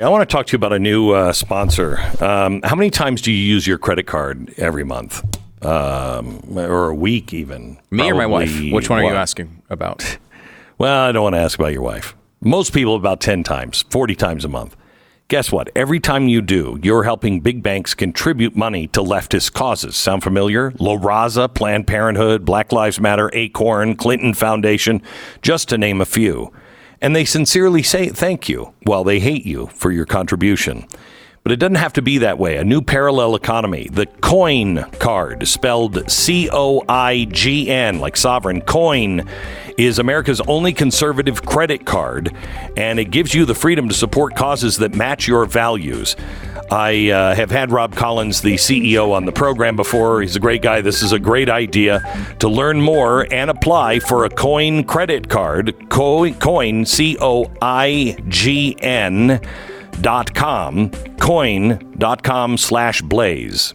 I want to talk to you about a new uh, sponsor. Um, how many times do you use your credit card every month? Um, or a week even? Me or my wife? Which one are you asking about? Well, I don't want to ask about your wife. Most people about 10 times, 40 times a month. Guess what? Every time you do, you're helping big banks contribute money to leftist causes. Sound familiar? La Raza, Planned Parenthood, Black Lives Matter, Acorn, Clinton Foundation, just to name a few. And they sincerely say thank you while they hate you for your contribution. But it doesn't have to be that way. A new parallel economy, the Coign Card, spelled C O I G N, like sovereign coin, is America's only conservative credit card, and it gives you the freedom to support causes that match your values. I uh, have had Rob Collins, the CEO, on the program before. He's a great guy. This is a great idea. To learn more and apply for a Coign credit card, Co- coin, C O I G N dot com, coign dot com slash blaze.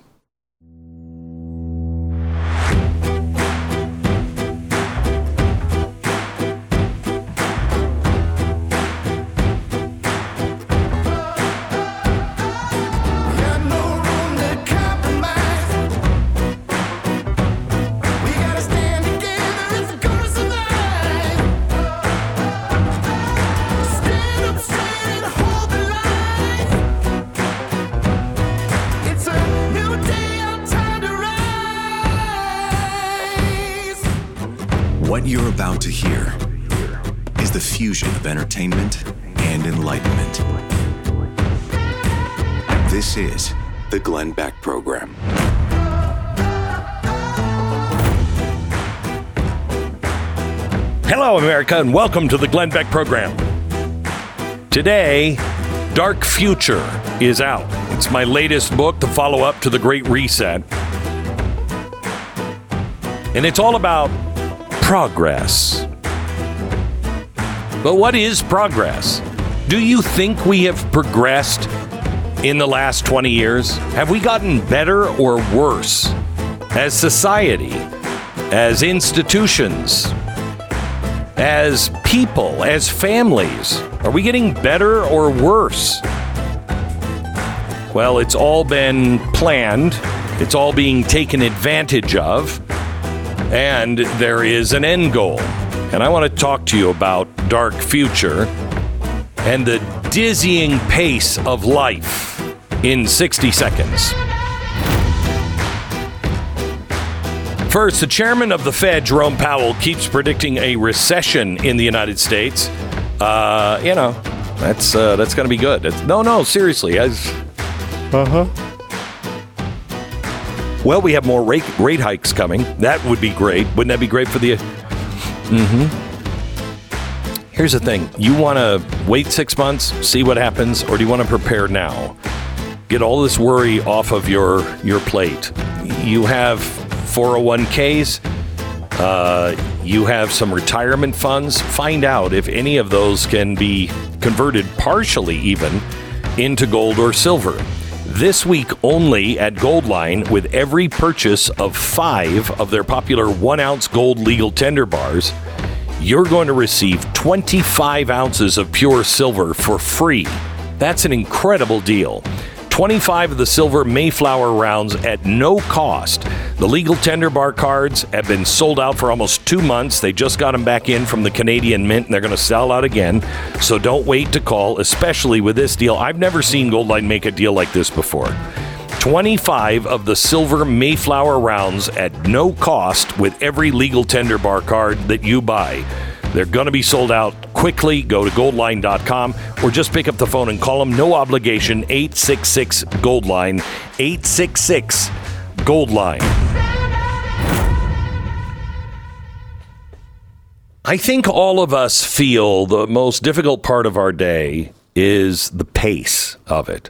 About to hear is the fusion of entertainment and enlightenment. This is the Glenn Beck Program. Hello, America, and welcome to the Glenn Beck program. Today, Dark Future is out. It's my latest book, the follow up to The Great Reset. And it's all about progress. But what is progress? Do you think we have progressed in the last 20 years? Have we gotten better or worse as society, as institutions, as people, as families? Are we getting better or worse? Well, it's all been planned, it's all being taken advantage of, and there is an end goal. And I want to talk to you about Dark Future and the dizzying pace of life in 60 seconds. First, the chairman of the Fed, Jerome Powell, keeps predicting a recession in the United States. Uh, you know, that's uh, that's going to be good. It's, no, no, seriously. Uh huh. Well, we have more rate rate hikes coming. That would be great. Wouldn't that be great for the? Mm-hmm. Here's the thing: you want to wait six months, see what happens, or do you want to prepare now? Get all this worry off of your your plate. You have 401ks. Uh, you have some retirement funds. Find out if any of those can be converted partially, even into gold or silver. This week only at Goldline, with every purchase of five of their popular one ounce gold legal tender bars, you're going to receive 25 ounces of pure silver for free. That's an incredible deal. 25 of the silver Mayflower rounds at no cost. The legal tender bar cards have been sold out for almost two months. They just got them back in from the Canadian Mint and they're going to sell out again. So don't wait to call, especially with this deal. I've never seen Goldline make a deal like this before. 25 of the silver Mayflower rounds at no cost with every legal tender bar card that you buy. They're going to be sold out quickly. Go to goldline.com or just pick up the phone and call them. No obligation. 866 Goldline. 866 Goldline. I think all of us feel the most difficult part of our day is the pace of it.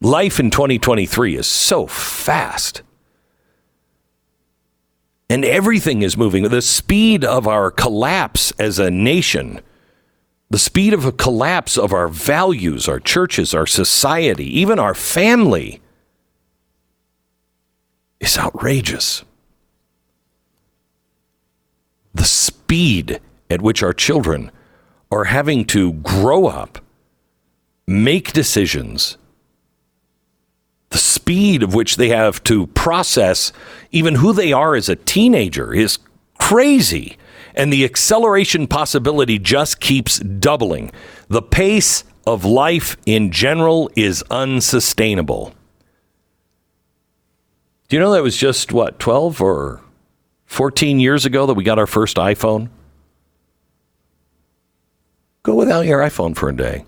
Life in 2023 is so fast. And everything is moving. The speed of our collapse as a nation, the speed of a collapse of our values, our churches, our society, even our family is outrageous. The speed at which our children are having to grow up, make decisions, the speed of which they have to process even who they are as a teenager is crazy. And the acceleration possibility just keeps doubling. The pace of life in general is unsustainable. Do you know that was just what, 12 or 14 years ago that we got our first iPhone? Go without your iPhone for a day.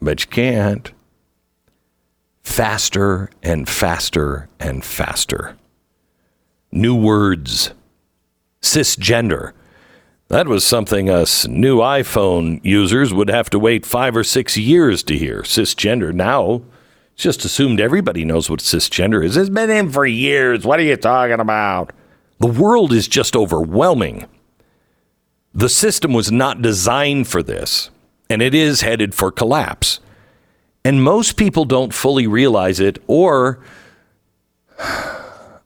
But you can't faster and faster and faster. New words, cisgender. That was something us new iPhone users would have to wait five or six years to hear. Cisgender. Now, it's just assumed everybody knows what cisgender is. It's been in for years. What are you talking about? The world is just overwhelming. The system was not designed for this, and it is headed for collapse. And most people don't fully realize it or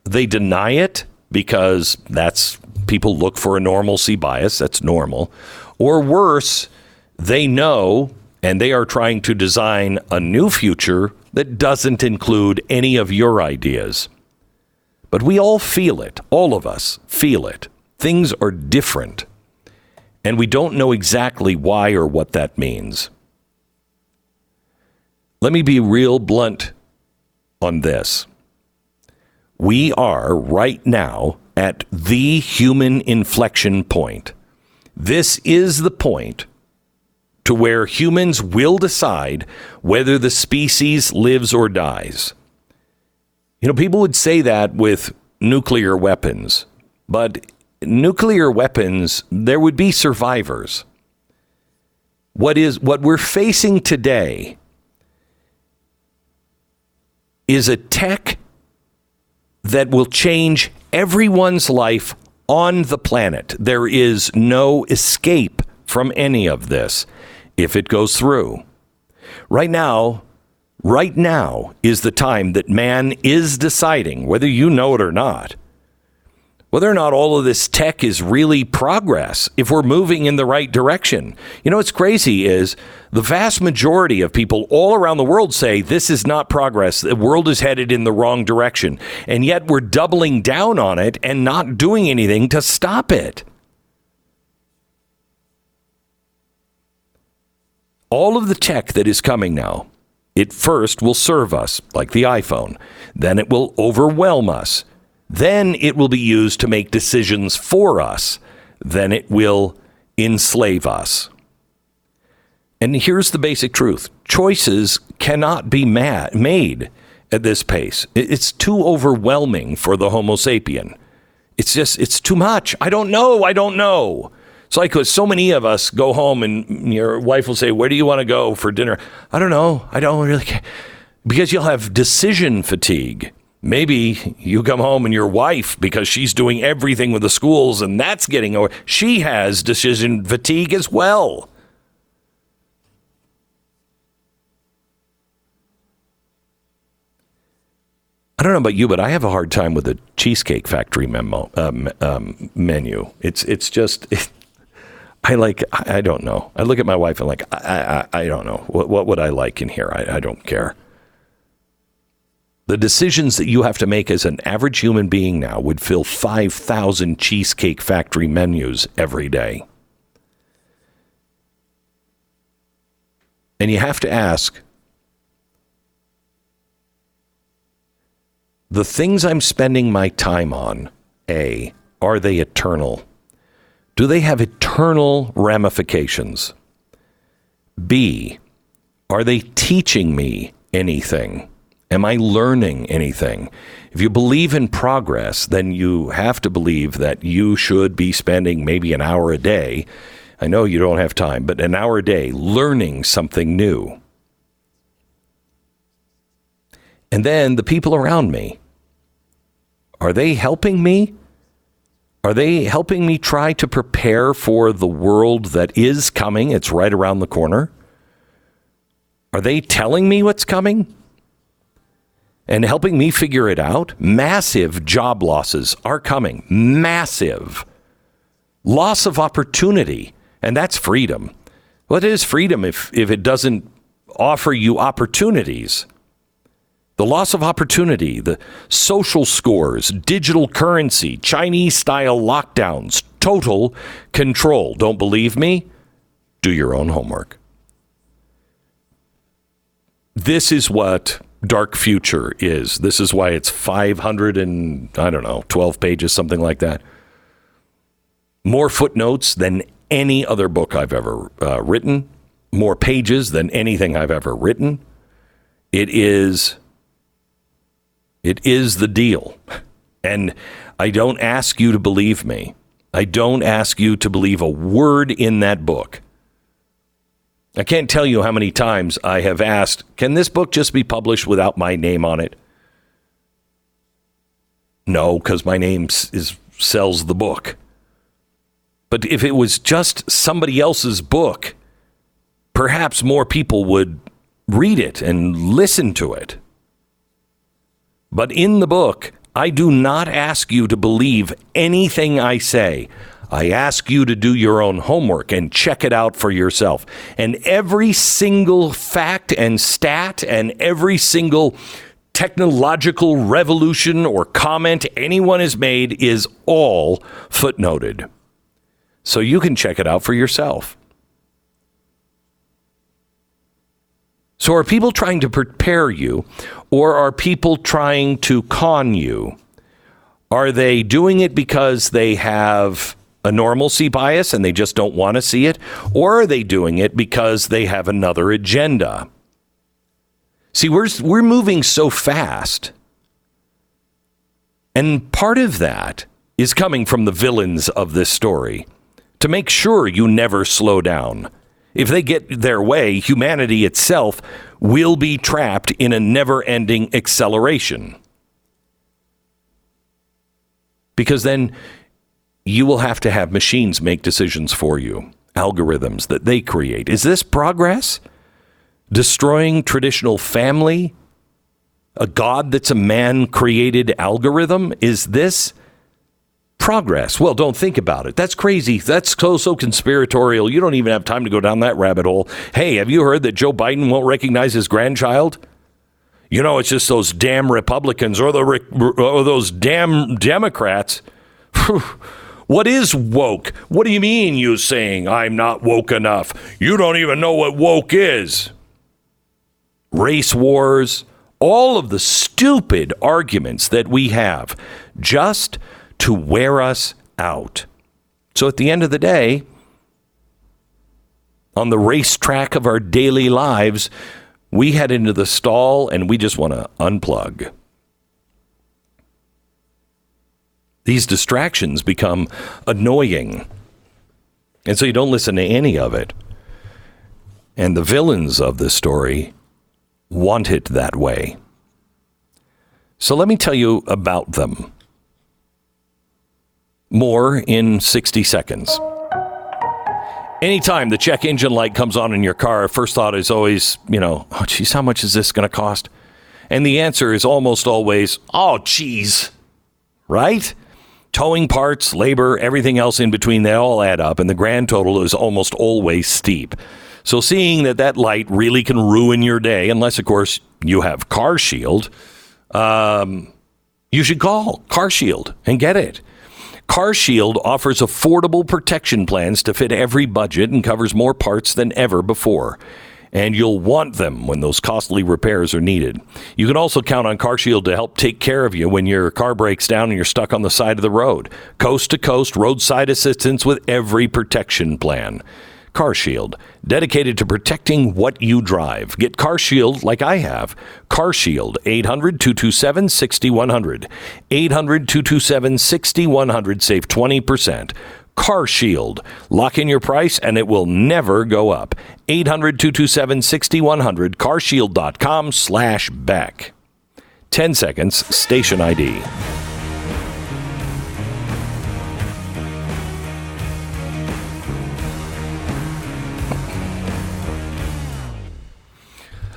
they deny it because that's people look for a normalcy bias. That's normal. Or worse, they know and they are trying to design a new future that doesn't include any of your ideas. But we all feel it. All of us feel it. Things are different. And we don't know exactly why or what that means. Let me be real blunt on this. We are right now at the human inflection point. This is the point to where humans will decide whether the species lives or dies. You know, people would say that with nuclear weapons, but nuclear weapons, there would be survivors. What is what we're facing today is a tech that will change everyone's life on the planet. There is no escape from any of this if it goes through. Right now, right now is the time that man is deciding, whether you know it or not, whether or not all of this tech is really progress, if we're moving in the right direction. You know what's crazy is the vast majority of people all around the world say this is not progress. The world is headed in the wrong direction. And yet we're doubling down on it and not doing anything to stop it. All of the tech that is coming now, it first will serve us, like the iPhone. Then it will overwhelm us. Then it will be used to make decisions for us. Then it will enslave us. And here's the basic truth choices cannot be ma- made at this pace. It's too overwhelming for the Homo sapien. It's just, it's too much. I don't know. I don't know. It's like so many of us go home and your wife will say, Where do you want to go for dinner? I don't know. I don't really care. Because you'll have decision fatigue. Maybe you come home and your wife, because she's doing everything with the schools and that's getting over, she has decision fatigue as well. I don't know about you, but I have a hard time with the Cheesecake Factory memo um, um, menu. It's it's just I like I I don't know. I look at my wife and like I I, I don't know what what would I like in here. I, I don't care. The decisions that you have to make as an average human being now would fill five thousand Cheesecake Factory menus every day, and you have to ask. the things I'm spending my time on, A, are they eternal? Do they have eternal ramifications? B, are they teaching me anything? Am I learning anything? If you believe in progress, then you have to believe that you should be spending maybe an hour a day I know you don't have time, but an hour a day learning something new. And then the people around me are they helping me? Are they helping me try to prepare for the world that is coming? It's right around the corner. Are they telling me what's coming? And helping me figure it out? Massive job losses are coming. Massive. Loss of opportunity. And that's freedom. What is freedom if, if it doesn't offer you opportunities? The loss of opportunity, the social scores, digital currency, Chinese style lockdowns, total control. Don't believe me? Do your own homework. This is what Dark Future is. This is why it's 500 and, I don't know, 12 pages, something like that. More footnotes than any other book I've ever uh, written, more pages than anything I've ever written. It is it is the deal. And I don't ask you to believe me. I don't ask you to believe a word in that book. I can't tell you how many times I have asked, can this book just be published without my name on it? No, because my name is sells the book. But if it was just somebody else's book, perhaps more people would read it and listen to it. But in the book, I do not ask you to believe anything I say. I ask you to do your own homework and check it out for yourself. And every single fact and stat and every single technological revolution or comment anyone has made is all footnoted. So you can check it out for yourself. So, are people trying to prepare you, or are people trying to con you? Are they doing it because they have a normalcy bias and they just don't want to see it? Or are they doing it because they have another agenda? See, we're, we're moving so fast. And part of that is coming from the villains of this story to make sure you never slow down. If they get their way, humanity itself will be trapped in a never ending acceleration. Because then you will have to have machines make decisions for you, algorithms that they create. Is this progress? Destroying traditional family? A God that's a man created algorithm? Is this progress. Well, don't think about it. That's crazy. That's so so conspiratorial. You don't even have time to go down that rabbit hole. Hey, have you heard that Joe Biden won't recognize his grandchild? You know, it's just those damn Republicans or the or those damn Democrats. What is woke? What do you mean you saying I'm not woke enough? You don't even know what woke is. Race wars, all of the stupid arguments that we have just to wear us out. So at the end of the day, on the racetrack of our daily lives, we head into the stall and we just want to unplug. These distractions become annoying. And so you don't listen to any of it. And the villains of this story want it that way. So let me tell you about them. More in 60 seconds. Anytime the check engine light comes on in your car, first thought is always, you know, oh, geez, how much is this going to cost? And the answer is almost always, oh, geez, right? Towing parts, labor, everything else in between, they all add up, and the grand total is almost always steep. So, seeing that that light really can ruin your day, unless, of course, you have Car Shield, um, you should call Car Shield and get it. Car Shield offers affordable protection plans to fit every budget and covers more parts than ever before. And you'll want them when those costly repairs are needed. You can also count on CarShield to help take care of you when your car breaks down and you're stuck on the side of the road. Coast to coast roadside assistance with every protection plan. CarShield, dedicated to protecting what you drive. Get CarShield like I have. CarShield, 800 227 6100. 800 227 6100. Save 20%. Car Shield. Lock in your price and it will never go up. 800 227 6100, carshield.com slash beck. 10 seconds, station ID.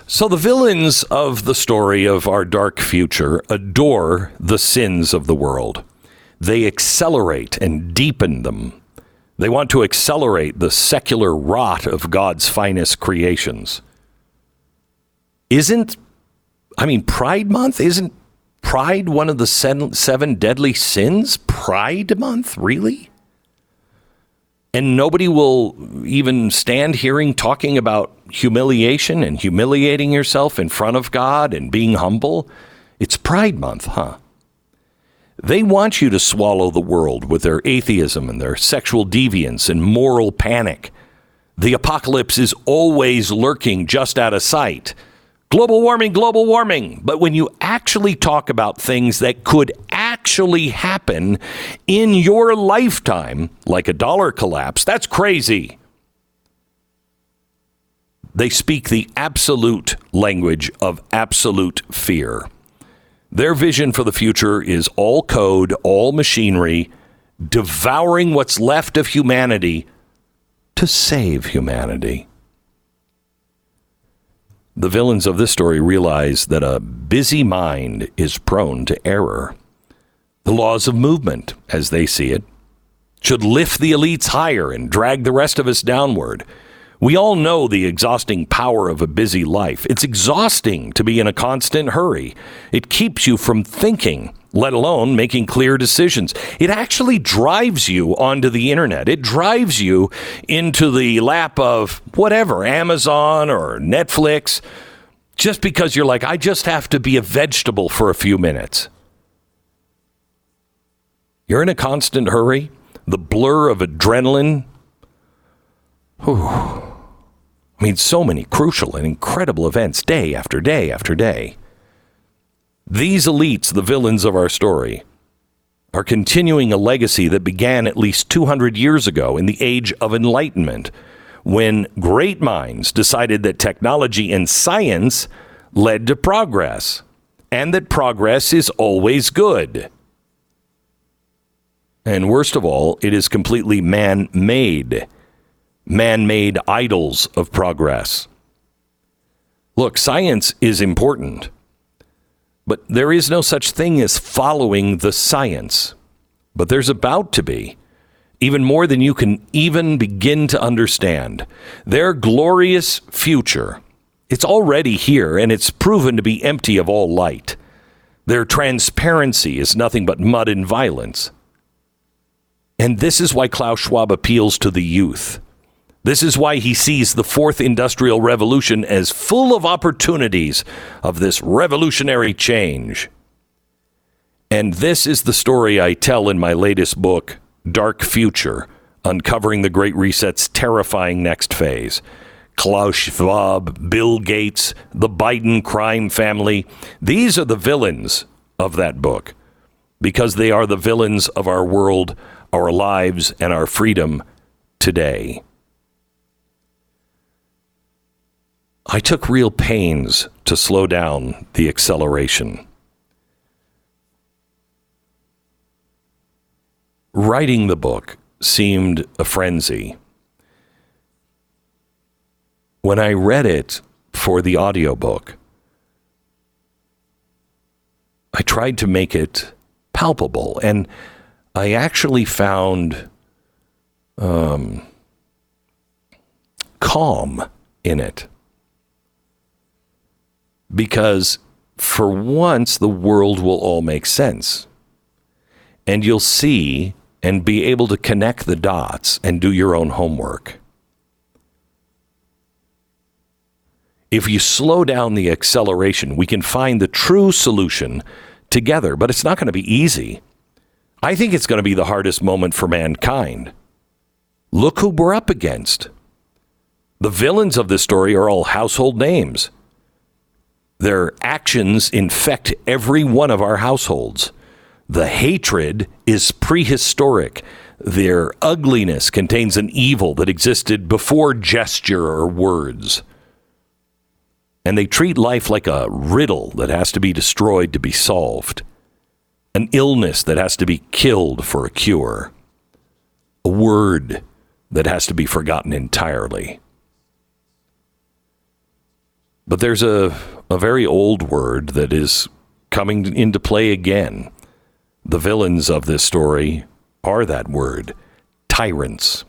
So, the villains of the story of our dark future adore the sins of the world. They accelerate and deepen them. They want to accelerate the secular rot of God's finest creations. Isn't, I mean, Pride Month? Isn't Pride one of the seven, seven deadly sins? Pride Month? Really? and nobody will even stand hearing talking about humiliation and humiliating yourself in front of God and being humble. It's Pride Month, huh? They want you to swallow the world with their atheism and their sexual deviance and moral panic. The apocalypse is always lurking just out of sight. Global warming, global warming. But when you actually talk about things that could actually happen in your lifetime, like a dollar collapse, that's crazy. They speak the absolute language of absolute fear. Their vision for the future is all code, all machinery, devouring what's left of humanity to save humanity. The villains of this story realize that a busy mind is prone to error. The laws of movement, as they see it, should lift the elites higher and drag the rest of us downward. We all know the exhausting power of a busy life. It's exhausting to be in a constant hurry. It keeps you from thinking, let alone making clear decisions. It actually drives you onto the internet. It drives you into the lap of whatever, Amazon or Netflix, just because you're like, I just have to be a vegetable for a few minutes. You're in a constant hurry. The blur of adrenaline. Whew. I mean, so many crucial and incredible events day after day after day. These elites, the villains of our story, are continuing a legacy that began at least 200 years ago in the Age of Enlightenment, when great minds decided that technology and science led to progress, and that progress is always good. And worst of all, it is completely man made, man made idols of progress. Look, science is important, but there is no such thing as following the science. But there's about to be, even more than you can even begin to understand. Their glorious future, it's already here and it's proven to be empty of all light. Their transparency is nothing but mud and violence. And this is why Klaus Schwab appeals to the youth. This is why he sees the fourth industrial revolution as full of opportunities of this revolutionary change. And this is the story I tell in my latest book, Dark Future Uncovering the Great Reset's Terrifying Next Phase. Klaus Schwab, Bill Gates, the Biden crime family, these are the villains of that book because they are the villains of our world our lives and our freedom today. I took real pains to slow down the acceleration. Writing the book seemed a frenzy. When I read it for the audiobook, I tried to make it palpable and I actually found um, calm in it because for once the world will all make sense and you'll see and be able to connect the dots and do your own homework. If you slow down the acceleration, we can find the true solution together, but it's not going to be easy. I think it's going to be the hardest moment for mankind. Look who we're up against. The villains of this story are all household names. Their actions infect every one of our households. The hatred is prehistoric. Their ugliness contains an evil that existed before gesture or words. And they treat life like a riddle that has to be destroyed to be solved, an illness that has to be killed for a cure, a word that has to be forgotten entirely. But there's a, a very old word that is coming into play again. The villains of this story are that word tyrants.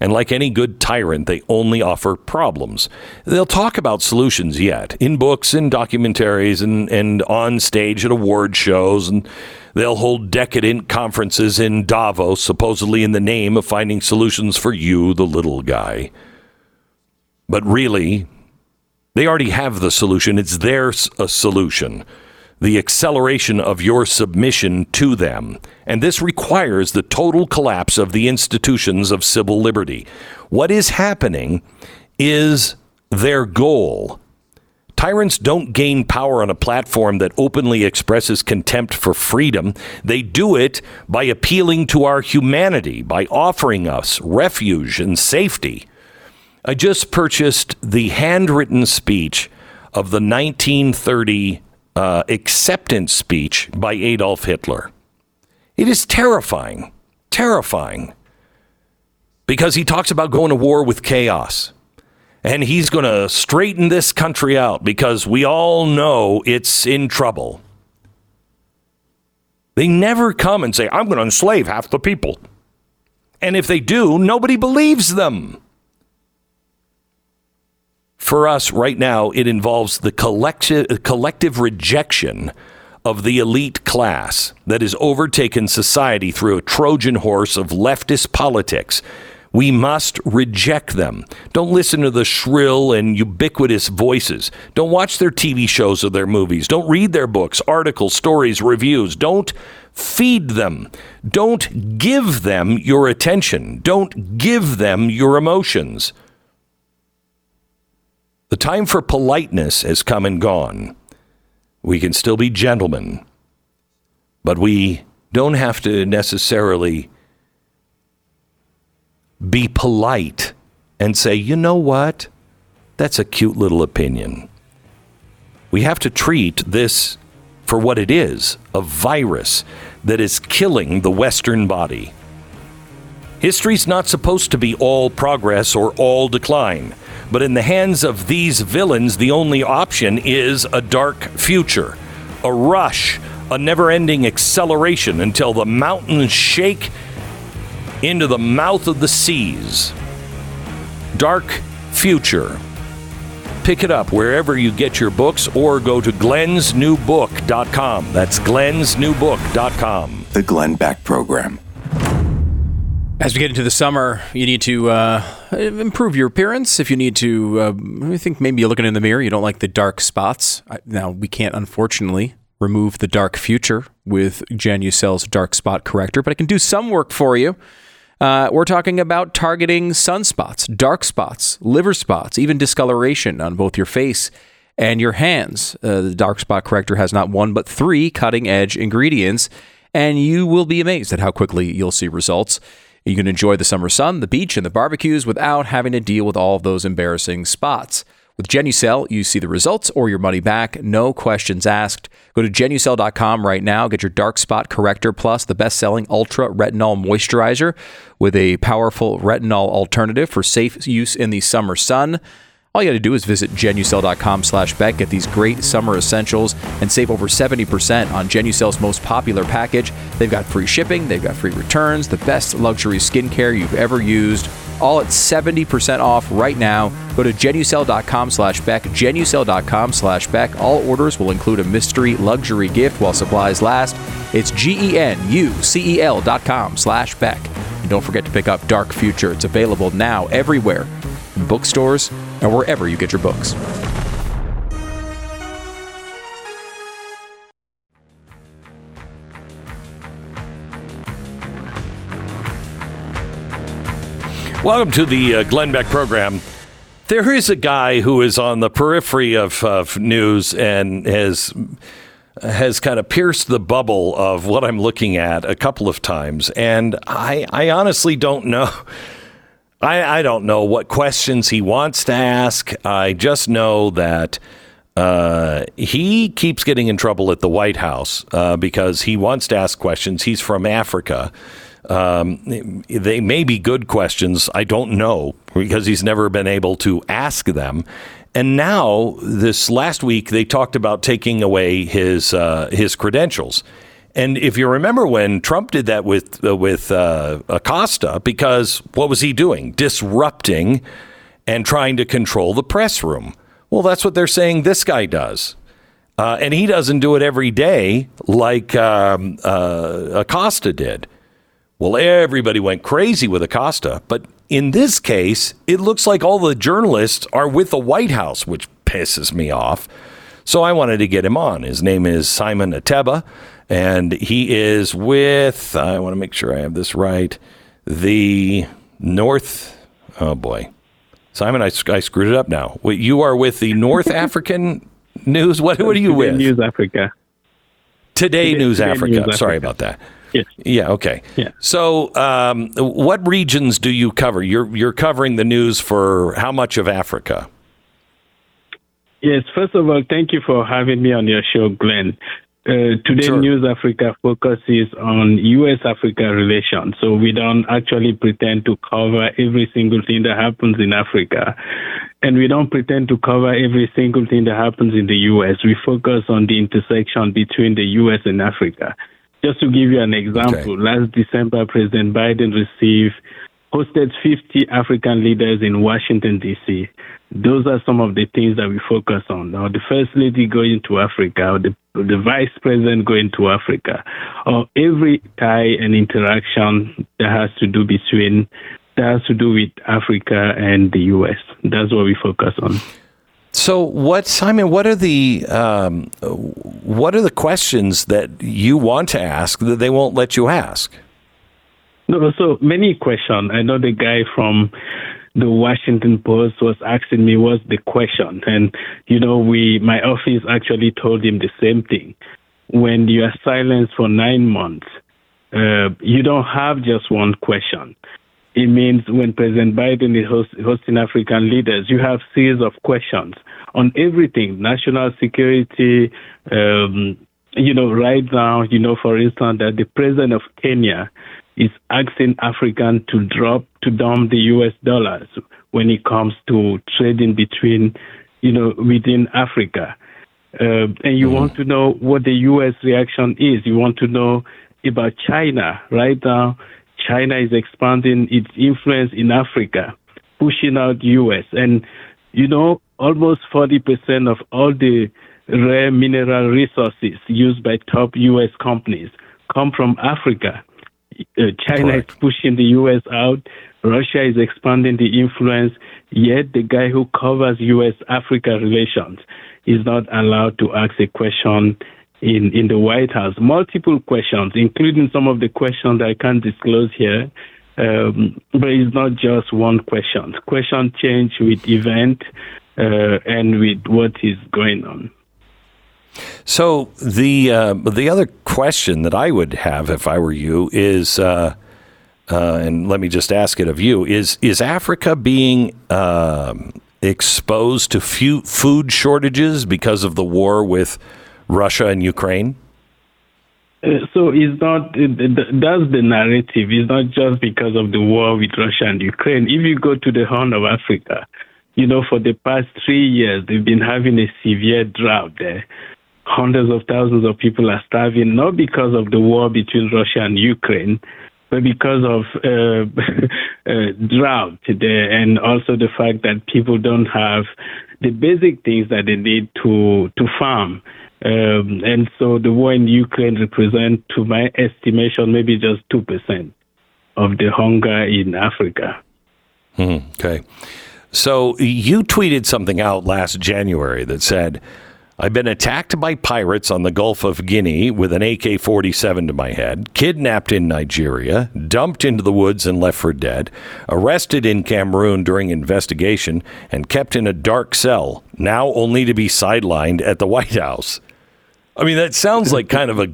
And like any good tyrant, they only offer problems. They'll talk about solutions yet in books and documentaries and, and on stage at award shows. And they'll hold decadent conferences in Davos, supposedly in the name of finding solutions for you, the little guy. But really, they already have the solution. It's their solution the acceleration of your submission to them. And this requires the total collapse of the institutions of civil liberty. What is happening is their goal. Tyrants don't gain power on a platform that openly expresses contempt for freedom. They do it by appealing to our humanity, by offering us refuge and safety. I just purchased the handwritten speech of the 1930 uh, acceptance speech by Adolf Hitler. It is terrifying, terrifying, because he talks about going to war with chaos. And he's going to straighten this country out because we all know it's in trouble. They never come and say, I'm going to enslave half the people. And if they do, nobody believes them. For us right now, it involves the collective, collective rejection of the elite class that has overtaken society through a Trojan horse of leftist politics. We must reject them. Don't listen to the shrill and ubiquitous voices. Don't watch their TV shows or their movies. Don't read their books, articles, stories, reviews. Don't feed them. Don't give them your attention. Don't give them your emotions. The time for politeness has come and gone. We can still be gentlemen, but we don't have to necessarily be polite and say, you know what? That's a cute little opinion. We have to treat this for what it is a virus that is killing the Western body. History's not supposed to be all progress or all decline. But in the hands of these villains, the only option is a dark future, a rush, a never ending acceleration until the mountains shake into the mouth of the seas. Dark Future. Pick it up wherever you get your books or go to glensnewbook.com. That's glensnewbook.com. The Glenn Beck Program. As we get into the summer, you need to uh, improve your appearance. If you need to, uh, I think maybe you're looking in the mirror, you don't like the dark spots. I- Now, we can't, unfortunately, remove the dark future with Genucel's dark spot corrector, but I can do some work for you. Uh, we're talking about targeting sunspots, dark spots, liver spots, even discoloration on both your face and your hands. Uh, the dark spot corrector has not one but three cutting edge ingredients, and you will be amazed at how quickly you'll see results. You can enjoy the summer sun, the beach, and the barbecues without having to deal with all of those embarrassing spots. With Genucel, you see the results or your money back, no questions asked. Go to genucel.com right now, get your dark spot corrector plus the best-selling Ultra Retinol Moisturizer with a powerful retinol alternative for safe use in the summer sun. All you got to do is visit genucel.com slash Beck, get these great summer essentials, and save over 70% on Genucel's most popular package. They've got free shipping, they've got free returns, the best luxury skincare you've ever used, all at 70% off right now. Go to genucel.com slash Beck, genucel.com slash Beck. All orders will include a mystery luxury gift while supplies last. It's G-E-N-U-C-E-L dot com slash Beck. And don't forget to pick up Dark Future. It's available now everywhere in bookstores and wherever you get your books. Welcome to the uh, Glenn Beck program. There is a guy who is on the periphery of, of news and has has kind of pierced the bubble of what I'm looking at a couple of times, and I, I honestly don't know. I, I don't know what questions he wants to ask. I just know that uh, he keeps getting in trouble at the White House uh, because he wants to ask questions. He's from Africa. Um, they may be good questions. I don't know because he's never been able to ask them. And now, this last week, they talked about taking away his uh, his credentials. And if you remember when Trump did that with uh, with uh, Acosta, because what was he doing? Disrupting and trying to control the press room. Well, that's what they're saying this guy does. Uh, and he doesn't do it every day like um, uh, Acosta did. Well, everybody went crazy with Acosta. But in this case, it looks like all the journalists are with the White House, which pisses me off. So I wanted to get him on. His name is Simon Ateba, and he is with, I want to make sure I have this right, the North, oh boy. Simon, I, I screwed it up now. Wait, You are with the North African News? What, what are you with? News Africa. Today, Today- News Today Africa. News Sorry Africa. about that. Yes. Yeah. Okay. Yeah. So, um, what regions do you cover? You're you're covering the news for how much of Africa? Yes, first of all, thank you for having me on your show, Glenn. Uh, today, Sure. News Africa focuses on U.S. Africa relations. So we don't actually pretend to cover every single thing that happens in Africa. And we don't pretend to cover every single thing that happens in the U.S. We focus on the intersection between the U.S. and Africa. Just to give you an example, last December, President Biden received hosted 50 African leaders in Washington, D.C. Those are some of the things that we focus on. Now, the First Lady going to Africa, or the, the Vice President going to Africa, or every tie and interaction that has to do between, that has to do with Africa and the U.S. That's what we focus on. So, what Simon? What are the um, what are the questions that you want to ask that they won't let you ask? No, so many questions. I know the guy from the Washington Post was asking me what's the question, and you know, we my office actually told him the same thing. When you are silenced for nine months, uh, you don't have just one question. It means when President Biden is host, hosting African leaders, you have series of questions on everything, national security. Um, you know, right now, you know, for instance, that the president of Kenya is asking African to drop to dump the U.S. dollars when it comes to trading between, you know, within Africa. Uh, and you want to know what the U.S. reaction is. You want to know about China. Right now, China is expanding its influence in Africa, pushing out U.S. And, you know, almost 40% of all the rare mineral resources used by top U.S. companies come from Africa. Uh, China Correct. is pushing the U.S. out. Russia is expanding the influence. Yet the guy who covers U.S. Africa relations is not allowed to ask a question in, in the White House. Multiple questions, including some of the questions I can't disclose here. Um, but it's not just one question. Question change with event uh, and with what is going on. So the uh, the other question that I would have if I were you is, uh, uh, and let me just ask it of you: is is Africa being um, exposed to food shortages because of the war with Russia and Ukraine? Uh, so it's not that's the narrative. It's not just because of the war with Russia and Ukraine. If you go to the Horn of Africa, you know for the past three years they've been having a severe drought there. Hundreds of thousands of people are starving, not because of the war between Russia and Ukraine, but because of uh, uh, drought there, and also the fact that people don't have the basic things that they need to to farm. Um, and so the war in Ukraine represents, to my estimation, maybe just two percent of the hunger in Africa. Okay. So you tweeted something out last January that said, I've been attacked by pirates on the Gulf of Guinea with an AK 47 to my head, kidnapped in Nigeria, dumped into the woods and left for dead, arrested in Cameroon during investigation, and kept in a dark cell, now only to be sidelined at the White House. I mean, that sounds like kind of a.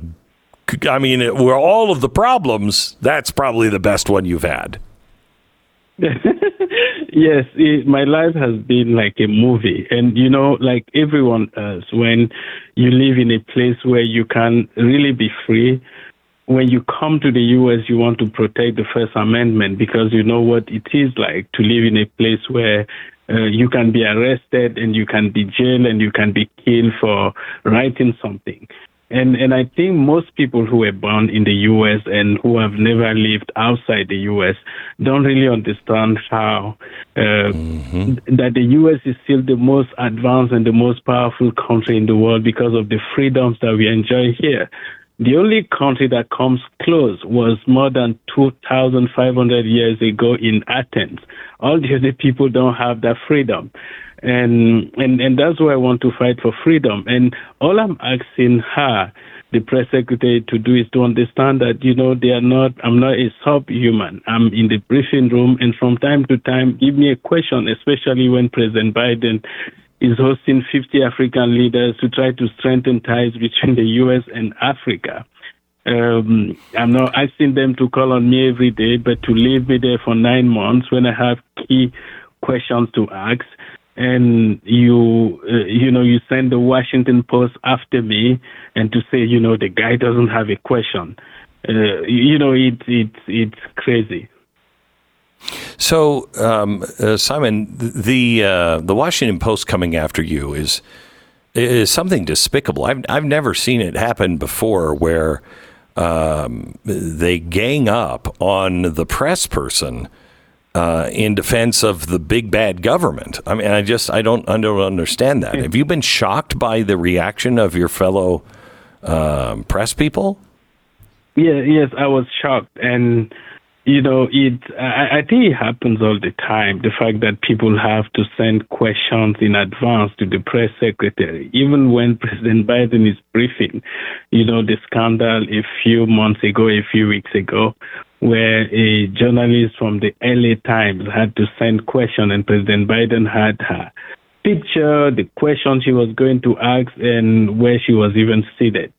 I mean, it, where all of the problems, that's probably the best one you've had. yes, it, my life has been like a movie. And, you know, like everyone else, when you live in a place where you can really be free, when you come to the U.S., you want to protect the First Amendment because you know what it is like to live in a place where uh, you can be arrested and you can be jailed and you can be killed for writing something. And and I think most people who were born in the U.S. and who have never lived outside the U.S. don't really understand how uh, that the U.S. is still the most advanced and the most powerful country in the world because of the freedoms that we enjoy here. The only country that comes close was more than 2,500 years ago in Athens. All the other people don't have that freedom. And, and, and that's why I want to fight for freedom. And all I'm asking her, the press secretary, to do is to understand that, you know, they are not, I'm not a subhuman. I'm in the briefing room and from time to time give me a question, especially when President Biden is hosting 50 African leaders to try to strengthen ties between the U.S. and Africa. Um, I'm not asking them to call on me every day, but to leave me there for nine months when I have key questions to ask. And you, uh, you know, you send the Washington Post after me, and to say, you know, the guy doesn't have a question. Uh, you know, it's it's it's crazy. So, um, uh, Simon, the uh, the Washington Post coming after you is is something despicable. I've I've never seen it happen before, where um, they gang up on the press person uh, in defense of the big bad government. I mean, I just I don't I don't understand that. Have you been shocked by the reaction of your fellow um, press people? Yeah, yes, I was shocked, and you know, it. I, I think it happens all the time. The fact that people have to send questions in advance to the press secretary, even when President Biden is briefing. You know, the scandal a few months ago, a few weeks ago, where a journalist from the LA Times had to send question, and President Biden had her picture, the question she was going to ask, and where she was even seated.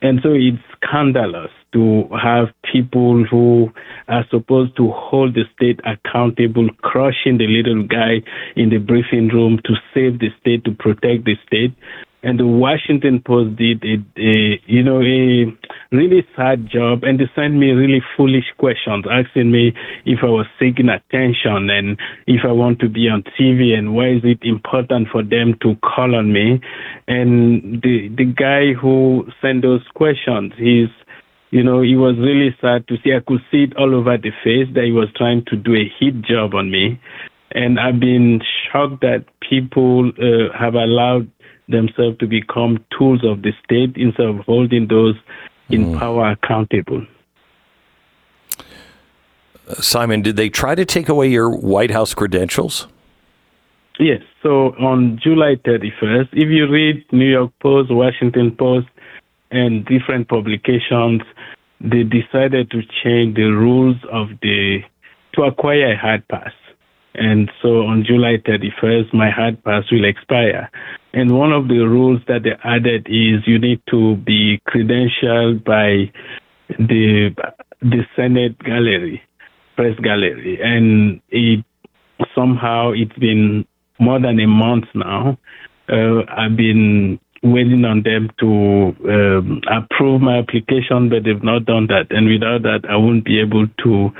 And so it's scandalous to have people who are supposed to hold the state accountable, crushing the little guy in the briefing room to save the state, to protect the state. And the Washington Post did a, a you know, a really sad job, and they sent me really foolish questions, asking me if I was seeking attention and if I want to be on TV, and why is it important for them to call on me. And the the guy who sent those questions, he's you know, it was really sad to see. I could see it all over the face that he was trying to do a hit job on me. And I've been shocked that people uh, have allowed themselves to become tools of the state instead of holding those in mm. power accountable. Simon, did they try to take away your White House credentials? Yes. So on July 31st, if you read New York Post, Washington Post, and different publications, they decided to change the rules of the to acquire a hard pass. And so on July 31st, my hard pass will expire. And one of the rules that they added is you need to be credentialed by the the Senate gallery, press gallery, and it somehow it's been more than a month now. Uh, I've been waiting on them to um, approve my application, but they've not done that. And without that, I won't be able to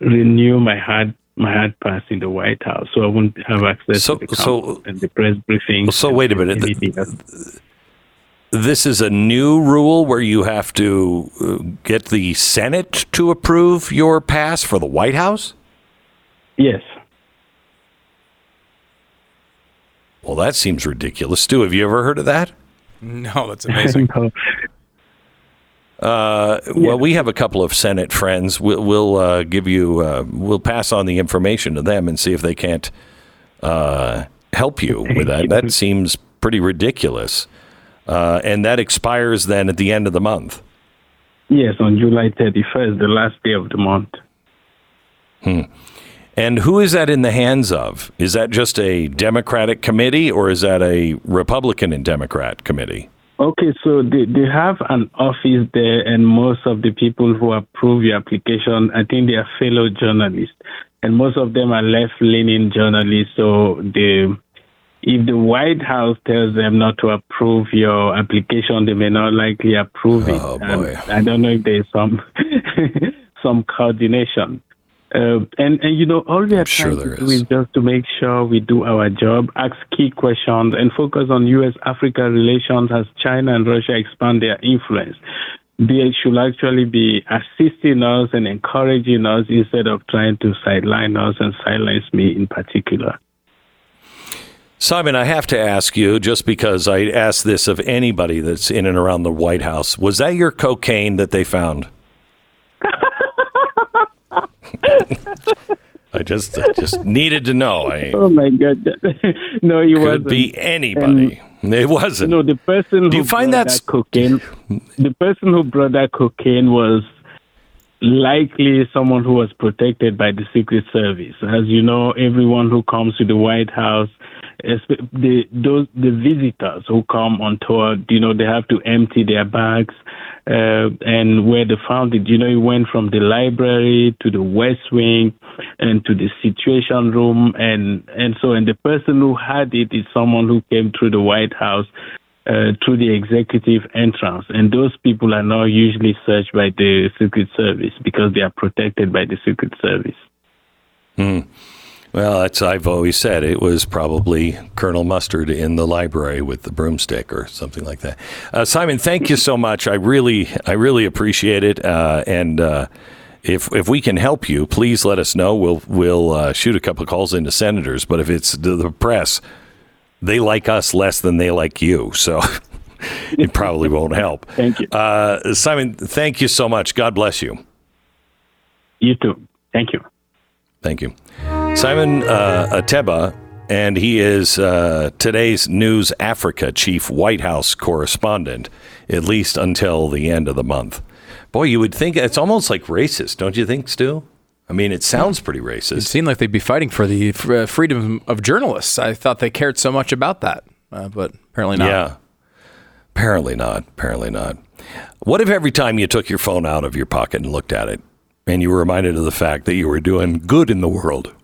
renew my hard my hard pass in the White House, so I won't have access So- to the so- and the press briefing. So and wait a minute. anything. This is a new rule where you have to uh, get the Senate to approve your pass for the White House? Yes. Well, that seems ridiculous. Stu, have you ever heard of that? No, that's amazing. No. Uh, Well, we have a couple of Senate friends. We'll, we'll uh, give you, uh, we'll pass on the information to them and see if they can't uh, help you with that. That seems pretty ridiculous. Uh, and that expires then at the end of the month. Yes, on July 31st, the last day of the month. And who is that in the hands of? Is that just a Democratic committee or is that a Republican and Democrat committee? Okay, so they, they have an office there, and most of the people who approve your application, I think they are fellow journalists, and most of them are left-leaning journalists. So they, if the White House tells them not to approve your application, they may not likely approve it. Oh, And boy. I don't know if there's some some coordination. Uh, and and you know all we are Sure trying there to do is. is just to make sure we do our job, ask key questions, and focus on U.S. Africa relations as China and Russia expand their influence. They should actually be assisting us and encouraging us instead of trying to sideline us and silence me in particular. Simon, I have to ask you, just because I asked this of anybody that's in and around the White House, was that your cocaine that they found? I just I just needed to know. I Oh my God! no, you could wasn't. Could be anybody. it wasn't. No, the person Do you who find that cocaine, the person who brought that cocaine was likely someone who was protected by the Secret Service. As you know, everyone who comes to the White House, the those the visitors who come on tour, you know, they have to empty their bags. Uh, and where they found it, you know, it went from the library to the West Wing and to the Situation Room, and and so and the person who had it is someone who came through the White House uh, through the executive entrance, and those people are now usually searched by the Secret Service because they are protected by the Secret Service. Well, that's I've always said it was probably Colonel Mustard in the library with the broomstick or something like that. Uh, Simon, thank you so much. I really, I really appreciate it. Uh, and uh, if if we can help you, please let us know. We'll we'll uh, shoot a couple of calls into senators. But if it's the, the press, they like us less than they like you, so it probably won't help. Thank you. uh, Simon. Thank you so much. God bless you. You too. Thank you. Thank you. Simon uh, Ateba, and he is uh, today's News Africa chief White House correspondent, at least until the end of the month. Boy, you would think it's almost like racist, don't you think, Stu? I mean, it sounds pretty racist. It seemed like they'd be fighting for the f- uh, freedom of journalists. I thought they cared so much about that, uh, but apparently not. Yeah. Apparently not. Apparently not. What if every time you took your phone out of your pocket and looked at it, and you were reminded of the fact that you were doing good in the world?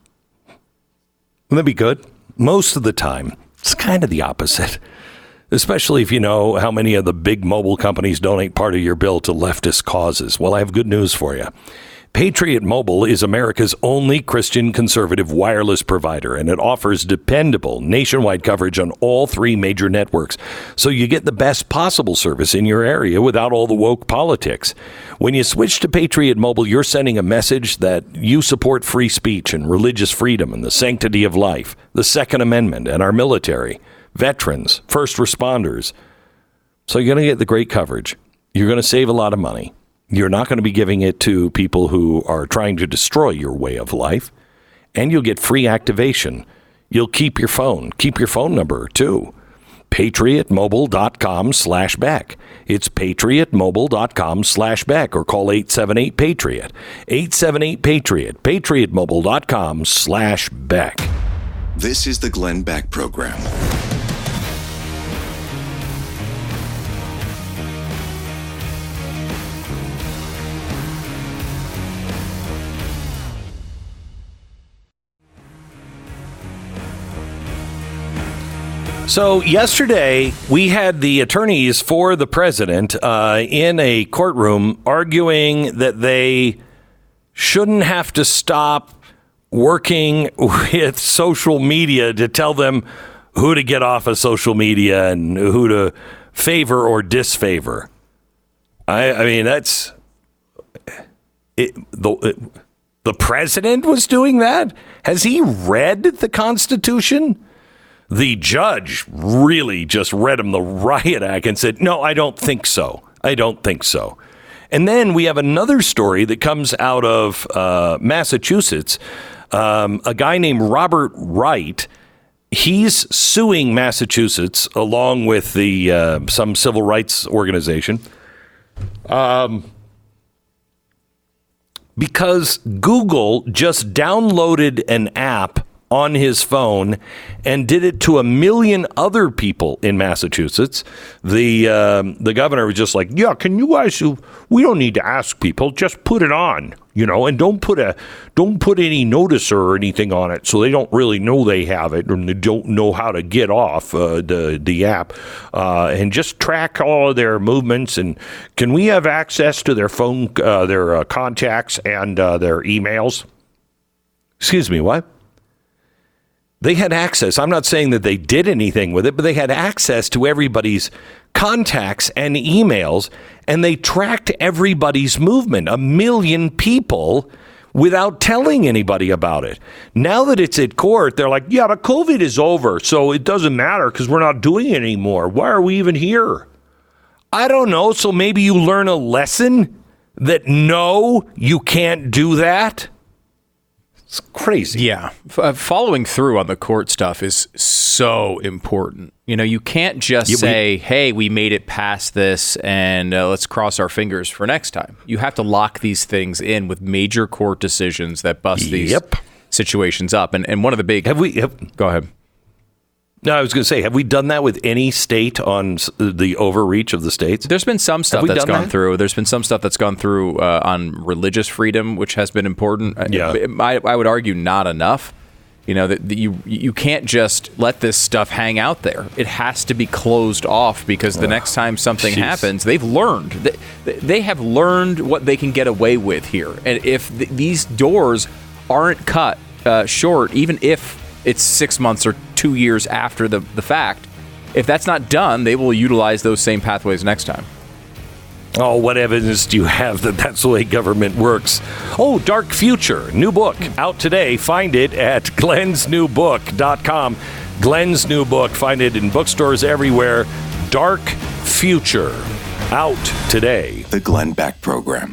Wouldn't that be good? Most of the time, it's kind of the opposite. Especially if you know how many of the big mobile companies donate part of your bill to leftist causes. Well, I have good news for you. Patriot Mobile is America's only Christian conservative wireless provider, and it offers dependable nationwide coverage on all three major networks. So you get the best possible service in your area without all the woke politics. When you switch to Patriot Mobile, you're sending a message that you support free speech and religious freedom and the sanctity of life, the Second Amendment, and our military, veterans, first responders. So you're going to get the great coverage. You're going to save a lot of money. You're not going to be giving it to people who are trying to destroy your way of life. And you'll get free activation. You'll keep your phone. Keep your phone number too. PatriotMobile.com slash Beck. It's PatriotMobile.com slash Beck or call 878 Patriot. 878 Patriot. PatriotMobile.com slash Beck. This is the Glenn Beck Program. So yesterday we had the attorneys for the president uh, in a courtroom arguing that they shouldn't have to stop working with social media to tell them who to get off of social media and who to favor or disfavor. I, I mean that's it, the it, the president was doing that. Has he read the Constitution? The judge really just read him the riot act and said, No, I don't think so. I don't think so. And then we have another story that comes out of uh, Massachusetts. Um, a guy named Robert Wright. He's suing Massachusetts along with the uh, some civil rights organization um, because Google just downloaded an app on his phone and did it to a million other people in Massachusetts. The um, the governor was just like, "Yeah, can you guys? We don't need to ask people. Just put it on, you know, and don't put a don't put any notice or anything on it, so they don't really know they have it and they don't know how to get off uh, the the app, uh, and just track all of their movements. And can we have access to their phone, uh, their uh, contacts, and uh, their emails?" Excuse me, what? They had access. I'm not saying that they did anything with it, but they had access to everybody's contacts and emails, and they tracked everybody's movement. A million people without telling anybody about it. Now that it's at court, they're like, yeah, but COVID is over, so it doesn't matter because we're not doing it anymore. Why are we even here? I don't know. So maybe you learn a lesson that no, you can't do that. It's crazy. Yeah, F- uh, following through on the court stuff is so important. You know, you can't just Yeah, we- say, "Hey, we made it past this, and uh, let's cross our fingers for next time." You have to lock these things in with major court decisions that bust these situations up. And and one of the big Have we? Have, go ahead. No, I was going to say, have we done that with any state on the overreach of the states? There's been some stuff that's gone that? through. There's been some stuff that's gone through uh, on religious freedom, which has been important. Yeah. I, I would argue not enough. You know that you you can't just let this stuff hang out there. It has to be closed off because the next time something happens, they've learned. They, they have learned what they can get away with here. And if th- these doors aren't cut uh, short, even if it's six months or two years after the, the fact, if that's not done, they will utilize those same pathways next time. Oh, what evidence do you have that that's the way government works? Oh, Dark Future, new book out today. Find it at glensnewbook.com. Glenn's new book, find it in bookstores everywhere. Dark Future, out today. The Glenn Beck Program.